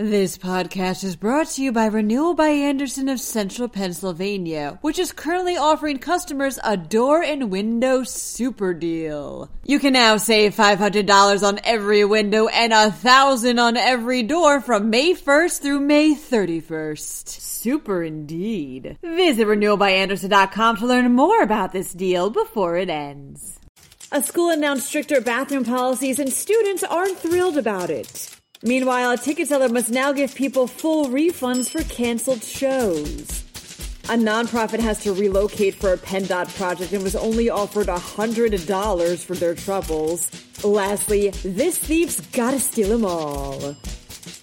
This podcast is brought to you by Renewal by Andersen of Central Pennsylvania, which is currently offering customers a door and window super deal. You can now save $500 on every window and a thousand on every door from May 1st through May 31st. Super indeed. Visit renewalbyandersen.com to learn more about this deal before it ends. A school announced stricter bathroom policies and students aren't thrilled about it. Meanwhile, a ticket seller must now give people full refunds for canceled shows. A nonprofit has to relocate for a PennDOT project and was only offered $100 for their troubles. Lastly, this thief's gotta steal them all.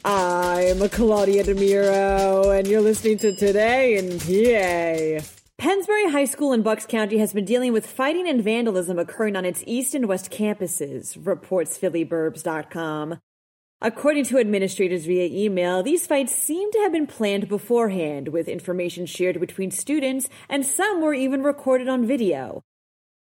I'm Claudia DeMiro, and you're listening to Today in PA. Pennsbury High School in Bucks County has been dealing with fighting and vandalism occurring on its east and west campuses, reports PhillyBurbs.com. According to administrators via email, these fights seem to have been planned beforehand, with information shared between students, and some were even recorded on video.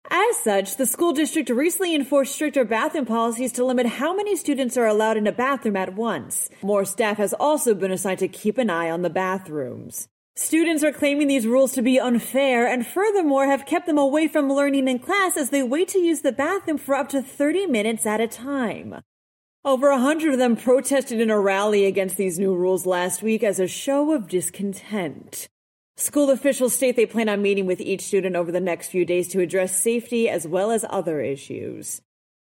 As such, the school district recently enforced stricter bathroom policies to limit how many students are allowed in a bathroom at once. More staff has also been assigned to keep an eye on the bathrooms. Students are claiming these rules to be unfair and furthermore have kept them away from learning in class as they wait to use the bathroom for up to 30 minutes at a time. Over a hundred of them protested in a rally against these new rules last week as a show of discontent. School officials state they plan on meeting with each student over the next few days to address safety as well as other issues.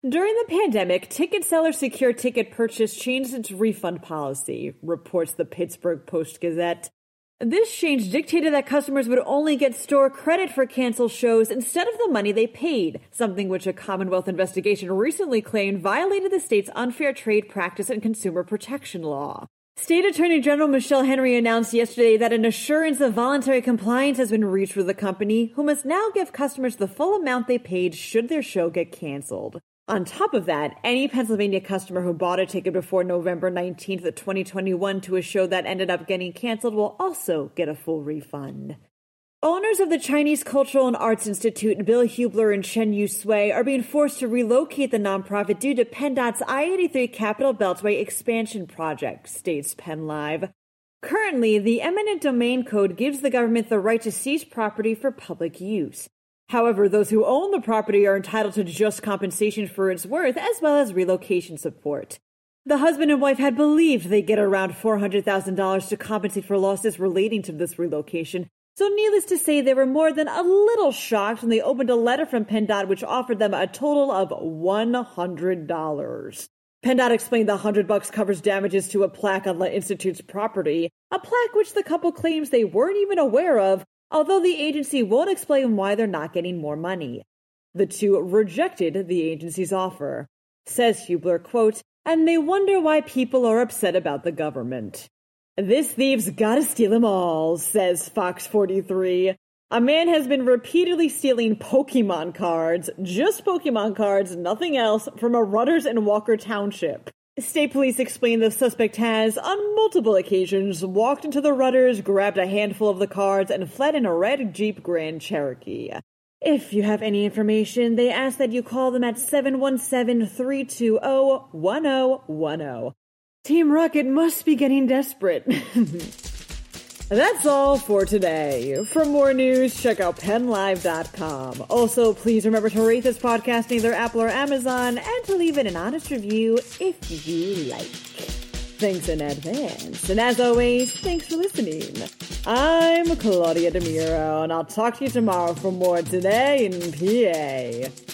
During the pandemic, ticket seller Secure Ticket Purchase changed its refund policy, reports the Pittsburgh Post Gazette. This change dictated that customers would only get store credit for canceled shows instead of the money they paid, something which a Commonwealth investigation recently claimed violated the state's unfair trade practice and consumer protection law. State Attorney General Michelle Henry announced yesterday that an assurance of voluntary compliance has been reached with the company, who must now give customers the full amount they paid should their show get canceled. On top of that, any Pennsylvania customer who bought a ticket before November 19th, of 2021 to a show that ended up getting canceled will also get a full refund. Owners of the Chinese Cultural and Arts Institute, Bill Hubler and Chen Yusui, are being forced to relocate the nonprofit due to PennDOT's I-83 Capital Beltway expansion project, states PennLive. Currently, the eminent domain code gives the government the right to seize property for public use. However, those who own the property are entitled to just compensation for its worth as well as relocation support. The husband and wife had believed they'd get around $400,000 to compensate for losses relating to this relocation, so needless to say, they were more than a little shocked when they opened a letter from PennDOT which offered them a total of $100. PennDOT explained the 100 bucks covers damages to a plaque on the Institute's property, a plaque which the couple claims they weren't even aware of although the agency won't explain why they're not getting more money. The two rejected the agency's offer. Says Hubler, quote, and they wonder why people are upset about the government. This thief's gotta steal them all, says Fox 43. A man has been repeatedly stealing Pokemon cards, just Pokemon cards, nothing else, from a Rutter's and Walker Township. State police explain the suspect has, on multiple occasions, walked into the Rutter's, grabbed a handful of the cards, and fled in a red Jeep Grand Cherokee. If you have any information, they ask that you call them at 717 320 1010. Team Rocket must be getting desperate. That's all for today. For more news, check out pennlive.com. Also, please remember to rate this podcast either Apple or Amazon and to leave it an honest review if you like. Thanks in advance. And as always, thanks for listening. I'm Claudia DeMiro, and I'll talk to you tomorrow for more Today in PA.